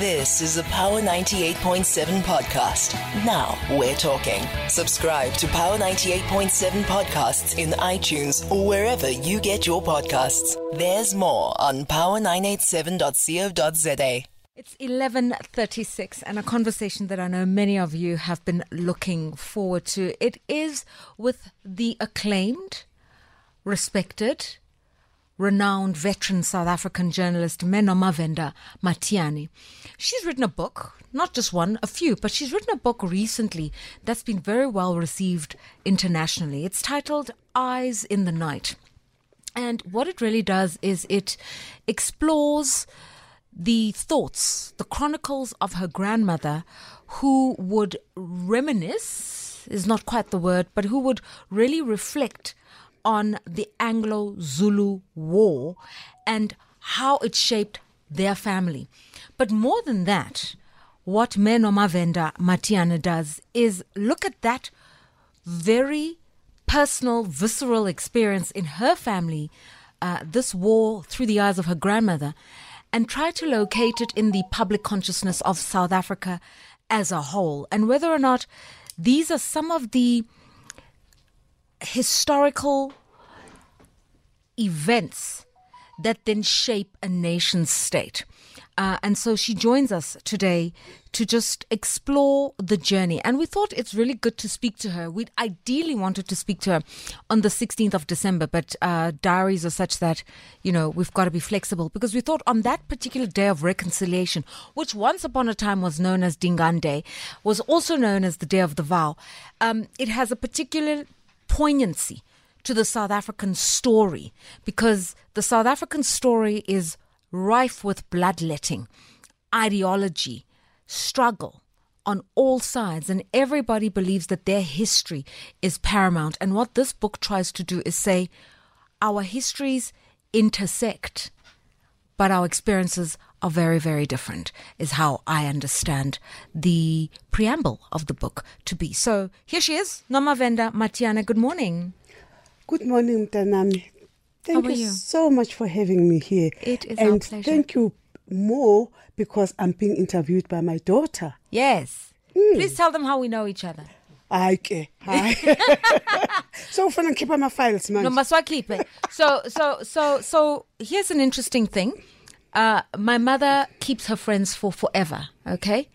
This is a Power 98.7 podcast. Now we're talking. Subscribe to Power 98.7 podcasts in iTunes or wherever you get your podcasts. There's more on power987.co.za. It's 11:36 and a conversation that I know many of you have been looking forward to. It is with the acclaimed, respected, renowned veteran South African journalist Menoma Venda Mathiane. She's written a book, not just one, a few, but she's written a book recently that's been very well received internationally. It's titled Eyes in the Night. And what it really does is it explores the thoughts, the chronicles of her grandmother, who would reminisce, is not quite the word, but who would really reflect on the Anglo Zulu War and how it shaped their family. But more than that, what Menoma Venda Mathiane does is look at that very personal, visceral experience in her family, uh, this war through the eyes of her grandmother, and try to locate it in the public consciousness of South Africa as a whole, and whether or not these are some of the historical events that then shape a nation state. Uh, and so she joins us today to just explore the journey. And we thought it's really good to speak to her. We ideally wanted to speak to her on the 16th of December, but uh, diaries are such that, you know, we've got to be flexible because we thought on that particular day of reconciliation, which once upon a time was known as Dingaan Day, was also known as the Day of the Vow, um, it has a particular poignancy to the South African story because the South African story is rife with bloodletting, ideology, struggle on all sides, and everybody believes that their history is paramount. And what this book tries to do is say our histories intersect, but our experiences are very, very different, is how I understand the preamble of the book to be. So here she is, Nomavenda Mathiane. Good morning. Good morning, Mtanami. Thank you, you? so much for having me here. It is our and pleasure. thank you more because I'm being interviewed by my daughter. Yes. Please tell them how we know each other. Hayi. so ufuna ngikhipha ama files man. No, manje. maswaklipe. So, so, so, so here's an interesting thing. Uh, my mother keeps her friends for forever. Okay.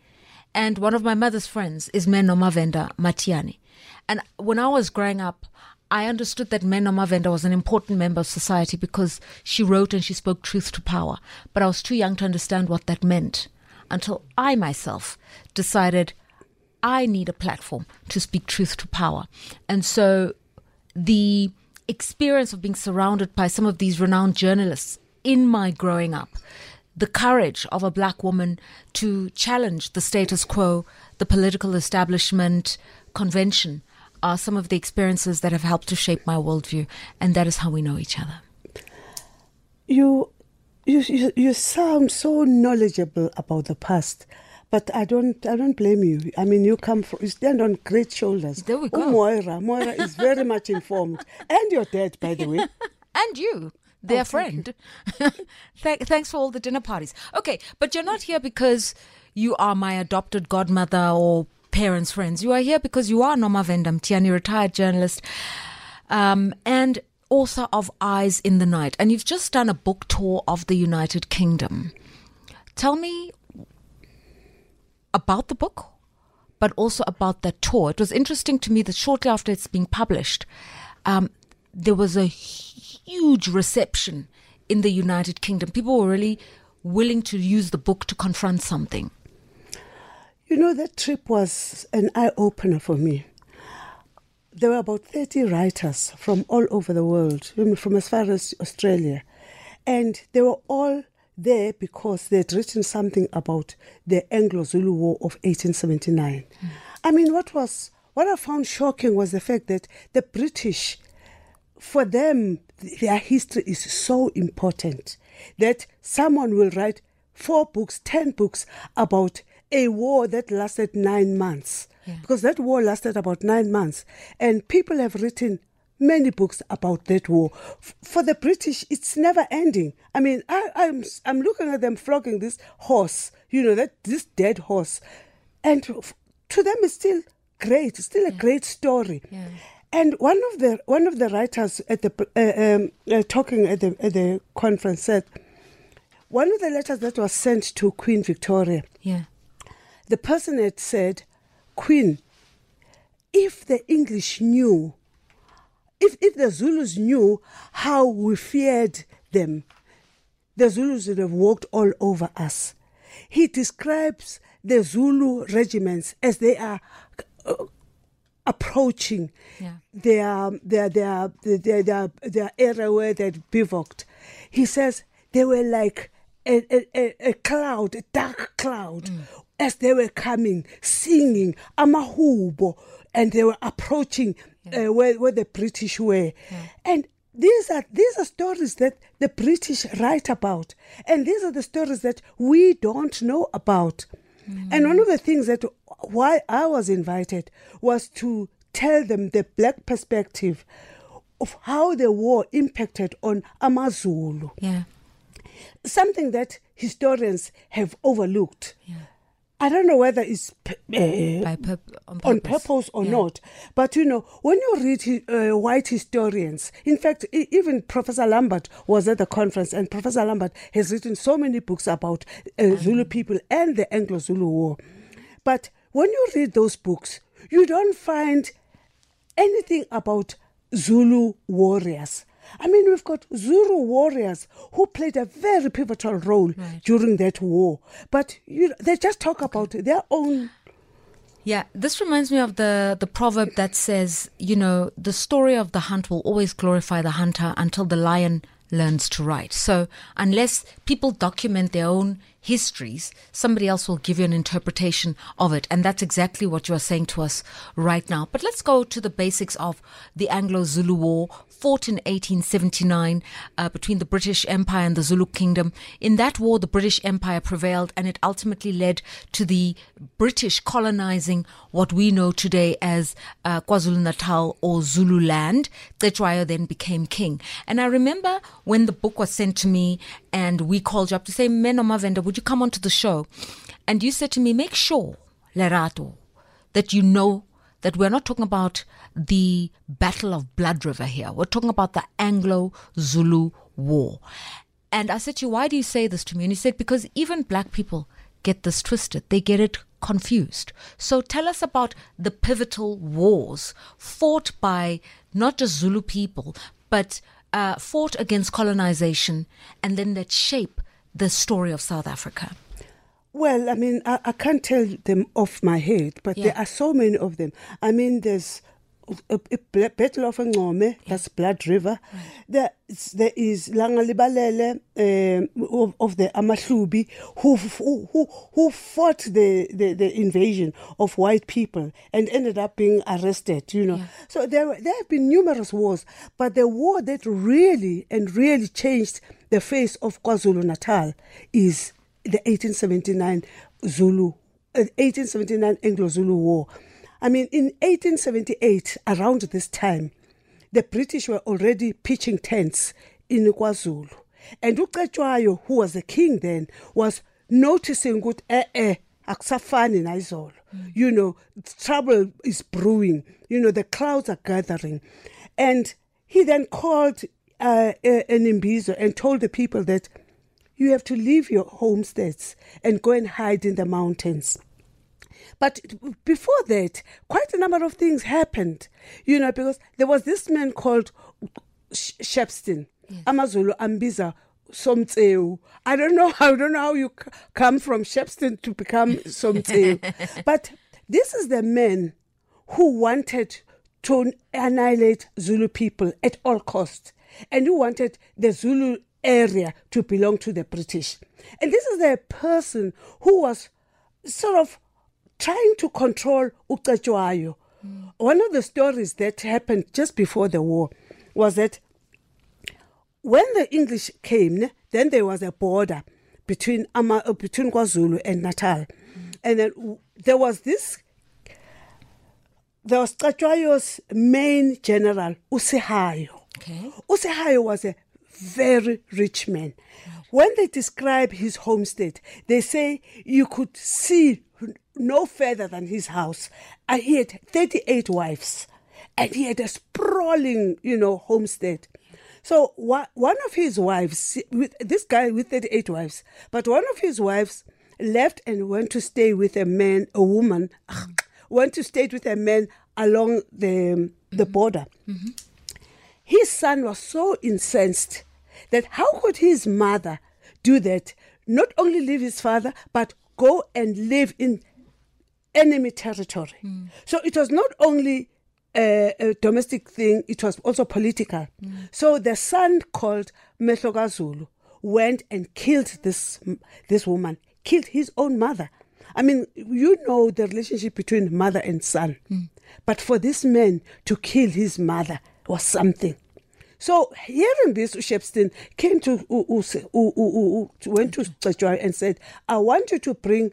And one of my mother's friends is Menoma Venda Mathiane. And when I was growing up, I understood that Menoma Venda was an important member of society because she wrote and she spoke truth to power. But I was too young to understand what that meant until I myself decided I need a platform to speak truth to power. And so the experience of being surrounded by some of these renowned journalists in my growing up, the courage of a black woman to challenge the status quo, the political establishment, convention, are some of the experiences that have helped to shape my worldview. And that is how we know each other. You, you, you, you sound so knowledgeable about the past. But I don't, I don't blame you. I mean, you come from, you stand on great shoulders. There we oh, go. Oh, Moira, Moira is very much informed, and your dad, by the way. and you, their oh, friend. Thank, thanks for all the dinner parties. Okay, but you're not here because you are my adopted godmother or parents' friends. You are here because you are Nomavenda Mathiane, retired journalist um, and author of Eyes in the Night. And you've just done a book tour of the United Kingdom. Tell me about the book, but also about that tour. It was interesting to me that shortly after it's being published, um, there was a huge reception in the United Kingdom. People were really willing to use the book to confront something. You know, that trip was an eye opener for me. There were about 30 writers from all over the world, from as far as Australia. And they were all there because they'd written something about the Anglo Zulu War of 1879. Hmm. I mean, what was what I found shocking was the fact that the British for them, their history is so important that someone will write four books, ten books about a war that lasted nine months. Yeah. Because that war lasted about nine months. And people have written many books about that war. F- for the British, it's never ending. I mean, I, I'm I'm looking at them flogging this horse, you know, that this dead horse, and f- to them it's still great. It's still a great story. Yeah. And one of the one of the writers at the uh, um, uh, talking at the at the conference said one of the letters that was sent to Queen Victoria Yeah. The person had said, Queen, if the English knew, if, if the Zulus knew how we feared them, the Zulus would have walked all over us. He describes the Zulu regiments as they are uh, approaching Yeah. their, their, their, their, their, their area where they'd bivouacked. He says they were like a, a, a, a cloud, a dark cloud, as they were coming, singing amahubo, and they were approaching uh, where, where the British were. And these are these are stories that the British write about, and these are the stories that we don't know about. And one of the things that why I was invited was to tell them the black perspective of how the war impacted on Amazulu Yeah. something that historians have overlooked. Yeah. I don't know whether it's uh, By purp- on on purpose. purpose or Yeah. not, but you know, when you read uh, white historians, in fact, even Professor Lambert was at the conference, and Professor Lambert has written so many books about uh, Zulu people and the Anglo Zulu War. But when you read those books, you don't find anything about Zulu warriors. I mean, we've got Zulu warriors who played a very pivotal role Right. during that war, but you know, they just talk about their own. Yeah, this reminds me of the the proverb that says, you know, the story of the hunt will always glorify the hunter until the lion learns to write. So, unless people document their own histories, somebody else will give you an interpretation of it, and that's exactly what you are saying to us right now. But let's go to the basics of the Anglo-Zulu War, fought in 1879 uh, between the British Empire and the Zulu Kingdom. In that war, the British Empire prevailed, and it ultimately led to the British colonizing what we know today as uh, KwaZulu Natal or Zululand. Cetshwayo then became king. And I remember when the book was sent to me, and we called you up to say, Menoma Venda, would you come onto the show? And you said to me, make sure, Lerato, that you know that we're not talking about the Battle of Blood River here. We're talking about the Anglo Zulu War. And I said to you, why do you say this to me? And you said, because even black people get this twisted. They get it confused. So tell us about the pivotal wars fought by not just Zulu people, but uh, fought against colonization and then that shape the story of South Africa. Well, I mean, I, I can't tell them off my head, but Yeah. there are so many of them. I mean, there's a, a Battle of Ncome, that's Blood River. There, there is Langalibalele um, of, of the Amahlubi who, who, who, who fought the, the, the invasion of white people and ended up being arrested, you know. Yeah. So there, there have been numerous wars, but the war that really and really changed the face of KwaZulu Natal is the 1879 Zulu, uh, 1879 Anglo-Zulu War. I mean, in 1878, around this time, the British were already pitching tents in KwaZulu, and uCetshwayo, who was the king then, was noticing good eh eh akusafani nayizolo. You know, trouble is brewing. You know, the clouds are gathering, and he then called uh, an imbizo and told the people that you have to leave your homesteads and go and hide in the mountains. But before that, quite a number of things happened, you know, because there was this man called Sh- Shepstone, Amazulu Ambiza Somtseu. I don't know, I don't know how you c- come from Shepstone to become Somtseu. but this is the man who wanted to annihilate Zulu people at all costs, and who wanted the Zulu area to belong to the British. And this is the person who was sort of trying to control uCetshwayo. One of the stories that happened just before the war was that when the English came, then there was a border between Ama, uh, between KwaZulu and Natal, and then there was this there was main general, Usihayo. Okay. Usihayo was a very rich man. When they describe his homestead, they say you could see no further than his house. And he had 38 wives. And he had a sprawling, you know, homestead. So one of his wives, this guy with 38 wives, but one of his wives left and went to stay with a man, a woman, went to stay with a man along the, the mm-hmm. border. Mm-hmm. His son was so incensed that how could his mother do that? Not only leave his father, but go and live in enemy territory. Hmm. So it was not only a, a domestic thing, it was also political. Hmm. So the son called Mehlokazulu went and killed this this woman, killed his own mother. I mean, you know the relationship between mother and son. Hmm. But for this man to kill his mother was something. So hearing this, Shepstein came to U- went to Cetshwayo and said, "I want you to bring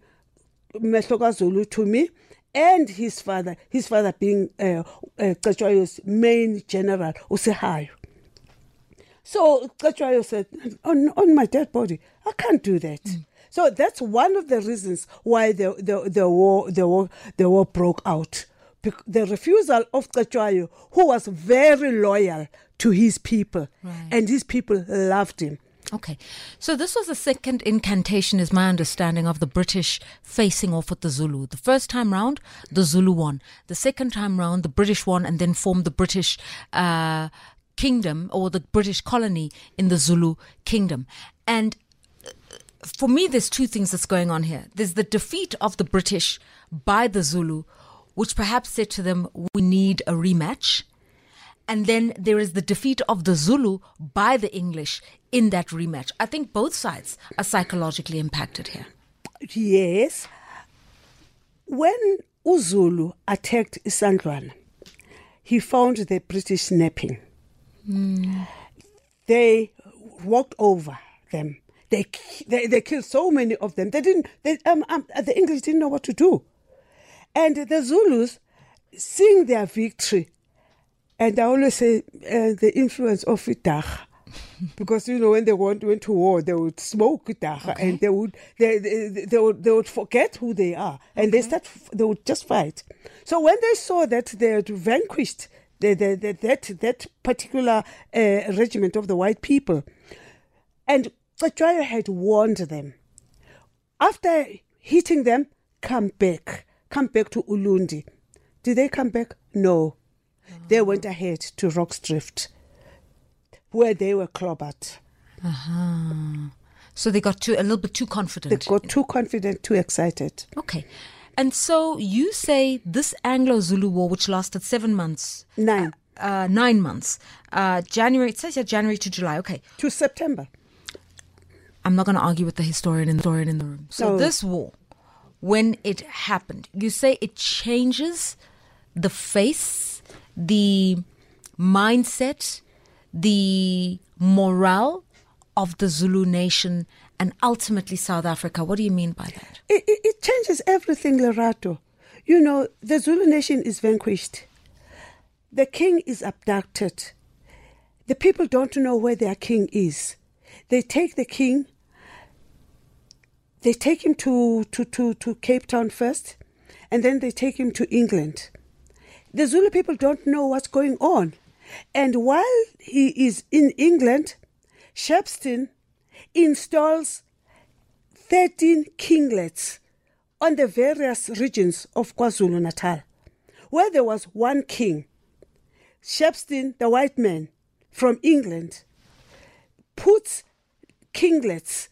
Mehlokazulu to me." And his father, his father being uh, uh, main general, Usihayo. So Cetshwayo said, on, on my dead body, I can't do that. So that's one of the reasons why the, the, the, war, the, war, the war broke out. The refusal of Cetshwayo, who was very loyal to his people, Right. and his people loved him. Okay. So this was the second incantation, is my understanding, of the British facing off with the Zulu. The first time round, the Zulu won. The second time round, the British won and then formed the British uh, kingdom or the British colony in the Zulu kingdom. And uh, for me, there's two things that's going on here. There's the defeat of the British by the Zulu, which perhaps said to them, we need a rematch. And then there is the defeat of the Zulu by the English in that rematch. I think both sides are psychologically impacted here. Yes. When Uzulu attacked Isandlwana, he found the British napping. They walked over them. They, they they killed so many of them. They didn't. They, um, um, the English didn't know what to do, and the Zulus, seeing their victory, and I always say uh, the influence of Idaha. because you know when they went, went to war, they would smoke Idaha Okay. and they would they, they, they would they would forget who they are and they start they would just fight. So when they saw that they had vanquished the, the, the, that that particular uh, regiment of the white people, and Cetshwayo had warned them after hitting them, come back, come back to Ulundi. Did they come back? No. They went ahead to Rorke's Drift, where they were clobbered. So they got too a little bit too confident. They got too confident, too excited. okay. And so you say this Anglo Zulu war, which lasted seven months, Nine uh, nine months, uh, January, it says here January to July. Okay. to September. I'm not going to argue with the historian in the, historian in the room. So No. this war, when it happened, you say it changes the face, the mindset, the morale of the Zulu nation and ultimately South Africa. What do you mean by that? It, it, it changes everything, Lerato. You know, the Zulu nation is vanquished. The king is abducted. The people don't know where their king is. They take the king, they take him to, to, to, to Cape Town first, and then they take him to England. The Zulu people don't know what's going on. And while he is in England, Shepstein installs 13 kinglets on the various regions of KwaZulu Natal, where there was one king. Shepstein, the white man from England, puts kinglets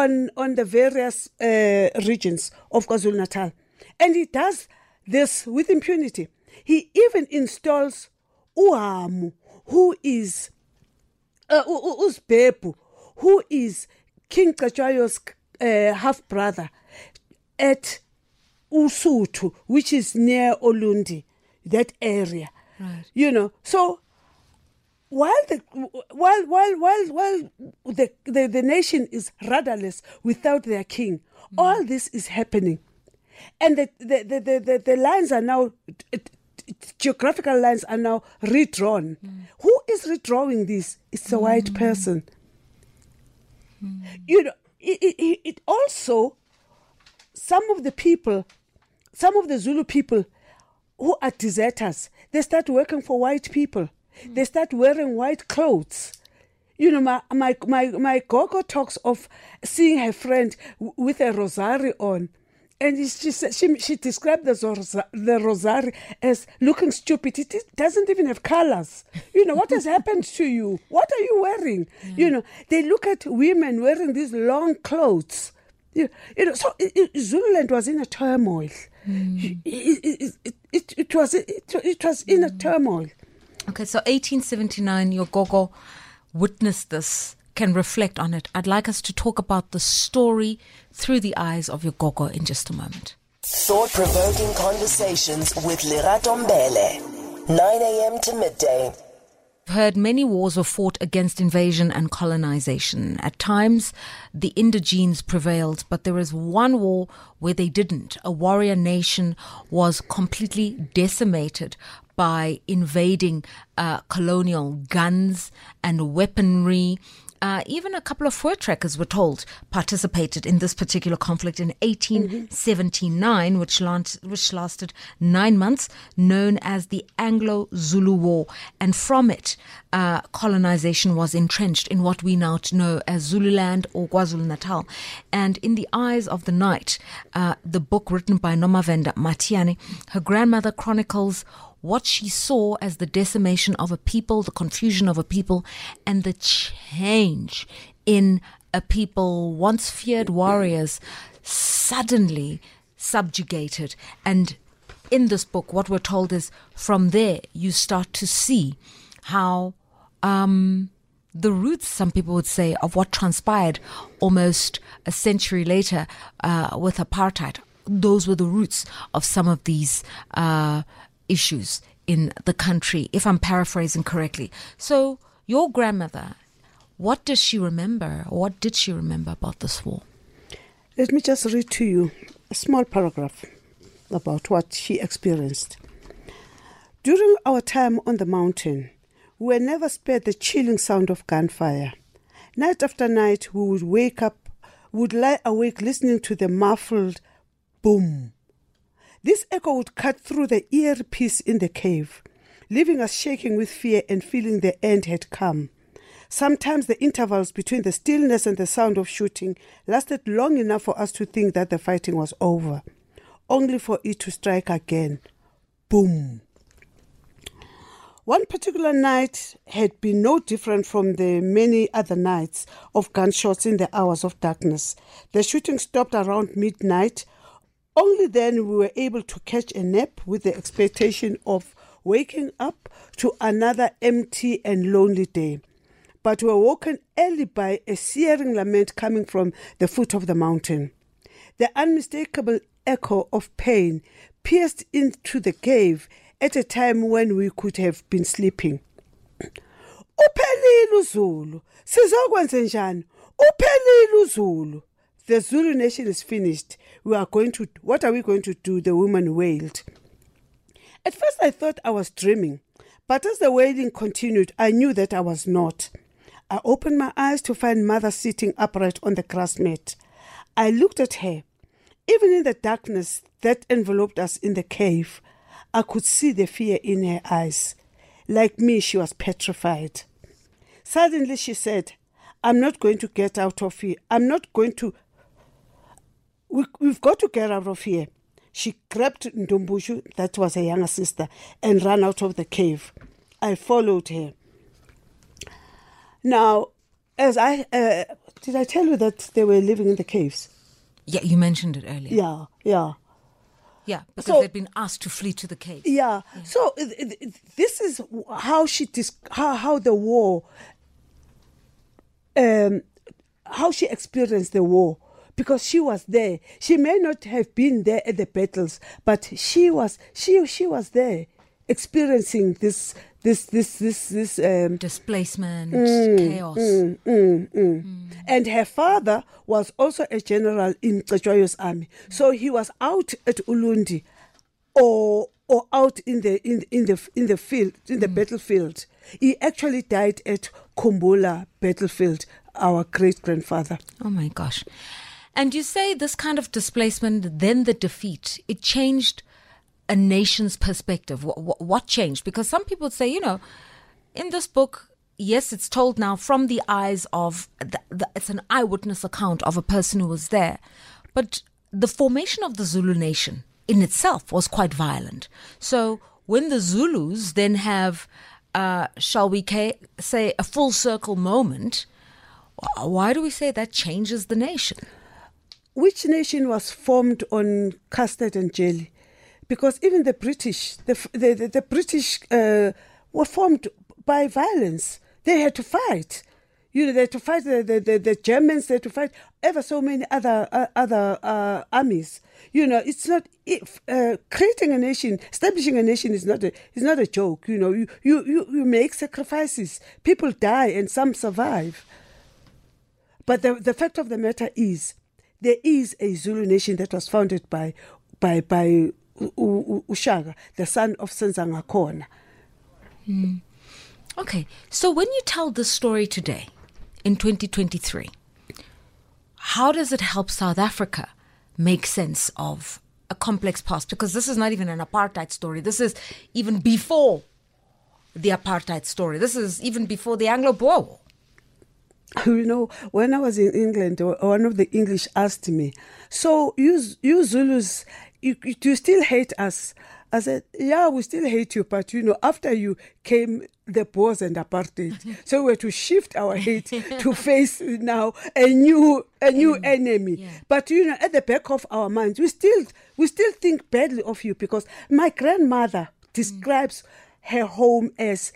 on, on the various uh, regions of KwaZulu Natal. And he does this with impunity. He even installs Uhamu, who is uh, U- U- Uzbepu, who is King Cetshwayo's uh, half brother, at Usutu, which is near Ulundi, that area. Right. You know, so while the while while while while the, the, the nation is rudderless without their king, mm. all this is happening. And the the, the, the, the, the lines are now geographical lines are now redrawn. Mm. Who is redrawing this? It's a white mm. person. You know, it, it, it also, some of the people, some of the Zulu people who are deserters, they start working for white people. They start wearing white clothes. You know, my my my my gogo talks of seeing her friend w- with a rosary on, and she said she she described the rosa- the rosary as looking stupid. It doesn't even have colors. You know what has happened to you? What are you wearing? You know, they look at women wearing these long clothes. You, you know, so Zululand was in a turmoil. Hmm. It, it, it, it, it was it, it was in a hmm. turmoil. Okay, so 1879, your gogo witnessed this, can reflect on it. I'd like us to talk about the story through the eyes of your gogo in just a moment. Thought provoking conversations with Lerato Mbele. 9 a.m. to midday. I've heard many wars were fought against invasion and colonization. At times, the indigenes prevailed, but there is one war where they didn't. A warrior nation was completely decimated by invading uh, colonial guns and weaponry. Uh, even a couple of Voortrekkers were told participated in this particular conflict in 1879, which, last, which lasted nine months, known as the Anglo-Zulu War. And from it, uh, colonization was entrenched in what we now know as Zululand or KwaZulu-Natal. And in the eyes of the night, uh, the book written by Nomavenda Mathiane, her grandmother chronicles what she saw as the decimation of a people, the confusion of a people, and the change in a people once feared warriors suddenly subjugated. And in this book, what we're told is from there you start to see how um, the roots, some people would say, of what transpired almost a century later uh, with apartheid. Those were the roots of some of these uh, issues in the country, if I'm paraphrasing correctly. So, your grandmother, what does she remember? What did she remember about this war? Let me just read to you a small paragraph about what she experienced. During our time on the mountain, we were never spared the chilling sound of gunfire. Night after night, we would wake up, would lie awake listening to the muffled boom. This echo would cut through the earpiece in the cave, leaving us shaking with fear and feeling the end had come. Sometimes the intervals between the stillness and the sound of shooting lasted long enough for us to think that the fighting was over, only for it to strike again. Boom. One particular night had been no different from the many other nights of gunshots in the hours of darkness. The shooting stopped around midnight. Only then we were able to catch a nap with the expectation of waking up to another empty and lonely day. But we were woken early by a searing lament coming from the foot of the mountain. The unmistakable echo of pain pierced into the cave at a time when we could have been sleeping. Uphelile uZulu. Sizokwenza njani? Uphelile. The Zulu nation is finished. We are going to what are we going to do? The woman wailed. At first I thought I was dreaming, but as the wailing continued, I knew that I was not. I opened my eyes to find mother sitting upright on the grass mat. I looked at her. Even in the darkness that enveloped us in the cave, I could see the fear in her eyes. Like me, she was petrified. Suddenly she said, I'm not going to get out of here. I'm not going to. We, we've got to get out of here. She grabbed Ndumbushu, that was her younger sister, and ran out of the cave. I followed her. Now, as I uh, did, I tell you that they were living in the caves. Yeah, you mentioned it earlier. Yeah, yeah. Yeah, because So- they'd been asked to flee to the caves. Yeah. So it, it, it- this is how she dis- how how the war um how she experienced the war because she was there. She may not have been there at the battles, but she was she she was there experiencing this this this this this um Displacement, Mm, chaos. Mm, mm, mm. and her father was also a general in Cetshwayo's army. So he was out at Ulundi or or out in the in in the in the field in the battlefield. He actually died at Kambula battlefield. Our great grandfather. Oh my gosh. And you say this kind of displacement, then the defeat, it changed a nation's perspective. What, what, changed? Because some people say, you know, in this book, yes, it's told now from the eyes of, the, the, it's an eyewitness account of a person who was there. But the formation of the Zulu nation in itself was quite violent. So when the Zulus then have, uh, shall we say, a full circle moment, why do we say that changes the nation? Which nation was formed on custard and jelly? Because even the British, the the, the, the British uh, were formed by violence. They had to fight. You know, they had to fight the, the, the, the Germans. They had to fight ever so many other uh, other uh, armies. You know, it's not if uh, creating a nation, establishing a nation is not a is not a joke. You know, you, you you you make sacrifices. People die and some survive. But the the fact of the matter is, there is a Zulu nation that was founded by by by Ushaka, the son of Senzangakhona. Hmm. Okay, so when you tell this story today, in 2023. How does it help South Africa make sense of a complex past? Because this is not even an apartheid story. This is even before the apartheid story. This is even before the Anglo Boer War. You know, when I was in England, one of the English asked me, "So you, you Zulus, you, you still hate us?" I said, Yeah, we still hate you, but you know, after you came the Boers and apartheid. so we had to shift our hate to face now a new a new enemy. Yeah. But you know, at the back of our minds, we still we still think badly of you because my grandmother describes mm. her home as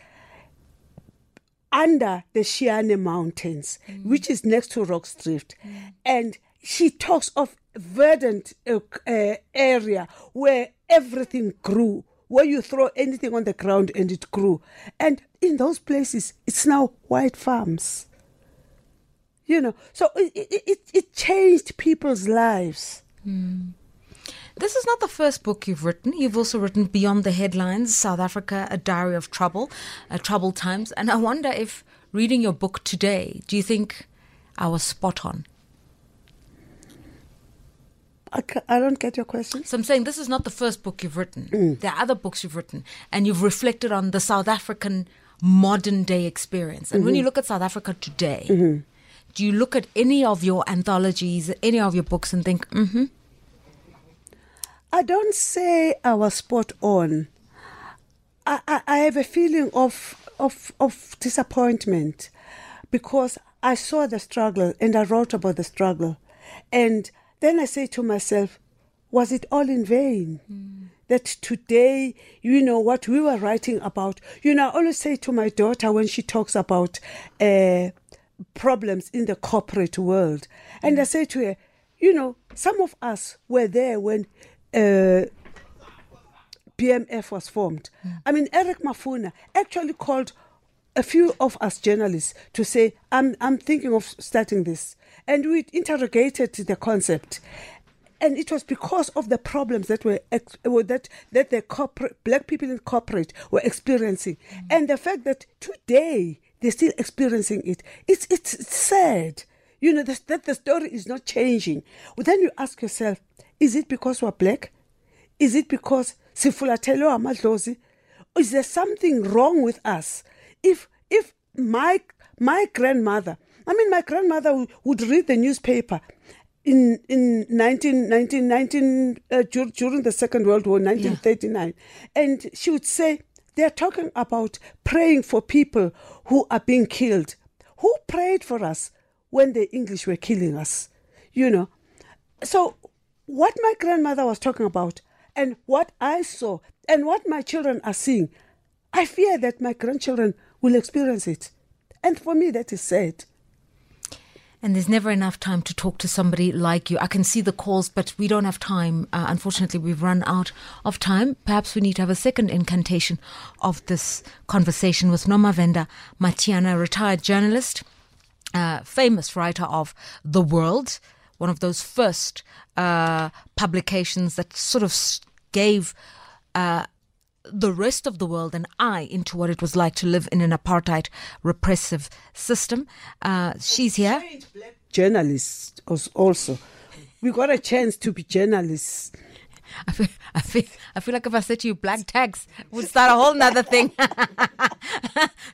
under the Shiyane Mountains, mm. which is next to Rorke's Drift. Mm. And she talks of verdant uh, uh, area where everything grew where you throw anything on the ground and it grew and in those places it's now white farms you know so it, it, it changed people's lives mm. This is not the first book you've written. You've also written Beyond the Headlines, South Africa, A Diary of Trouble, uh, Troubled Times. And I wonder if reading your book today, do you think I was spot on? I, I don't get your question. So I'm saying this is not the first book you've written. Mm. There are other books you've written, and you've reflected on the South African modern day experience. And mm-hmm. when you look at South Africa today, mm-hmm. do you look at any of your anthologies, any of your books, and think, mm-hmm? I don't say I was spot on. I, I, I have a feeling of, of, of disappointment because I saw the struggle and I wrote about the struggle. And then I say to myself, was it all in vain? Mm. That today, you know, what we were writing about, you know, I always say to my daughter when she talks about uh, problems in the corporate world, and mm. I say to her, you know, some of us were there when uh, BMF was formed. Mm. I mean, Eric Mafuna actually called a few of us journalists to say, I'm, I'm thinking of starting this. And we interrogated the concept. And it was because of the problems that were that that the corporate black people in corporate were experiencing, mm. and the fact that today they're still experiencing it. It's it's sad, you know, that, that the story is not changing. Well, then you ask yourself, is it because we're black? Is it because sifulatelo amadlozi? Is there something wrong with us? if if my my grandmother I mean, my grandmother would read the newspaper in in 19, 19, 19 uh, during the Second World War, 1939, yeah. and she would say they're talking about praying for people who are being killed. Who prayed for us when the English were killing us? You know, so what my grandmother was talking about, and what I saw, and what my children are seeing, I fear that my grandchildren will experience it. And for me, that is sad. And there's never enough time to talk to somebody like you. I can see the calls, but we don't have time. Uh, unfortunately, we've run out of time. Perhaps we need to have a second incantation of this conversation with Noma Venda Matiana, retired journalist, uh, famous writer of The World, one of those first uh, publications that sort of gave uh, the rest of the world and eye into what it was like to live in an apartheid repressive system. Uh, she's here. Journalists also. We got a chance to be journalists. I feel, I feel, I feel like if I said to you black tax, would start a whole nother thing.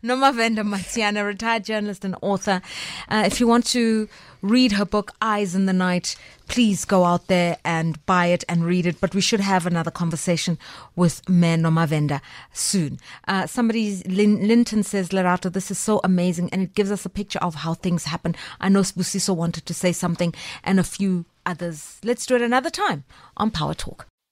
Nomavenda Mathiane, retired journalist and author. Uh, if you want to read her book, Eyes in the Night, please go out there and buy it and read it. But we should have another conversation with Mayor Nomavenda soon. Uh, somebody, Lin, Linton says, Lerato, this is so amazing and it gives us a picture of how things happen. I know Sbusiso wanted to say something and a few others. Let's do it another time on Power Talk.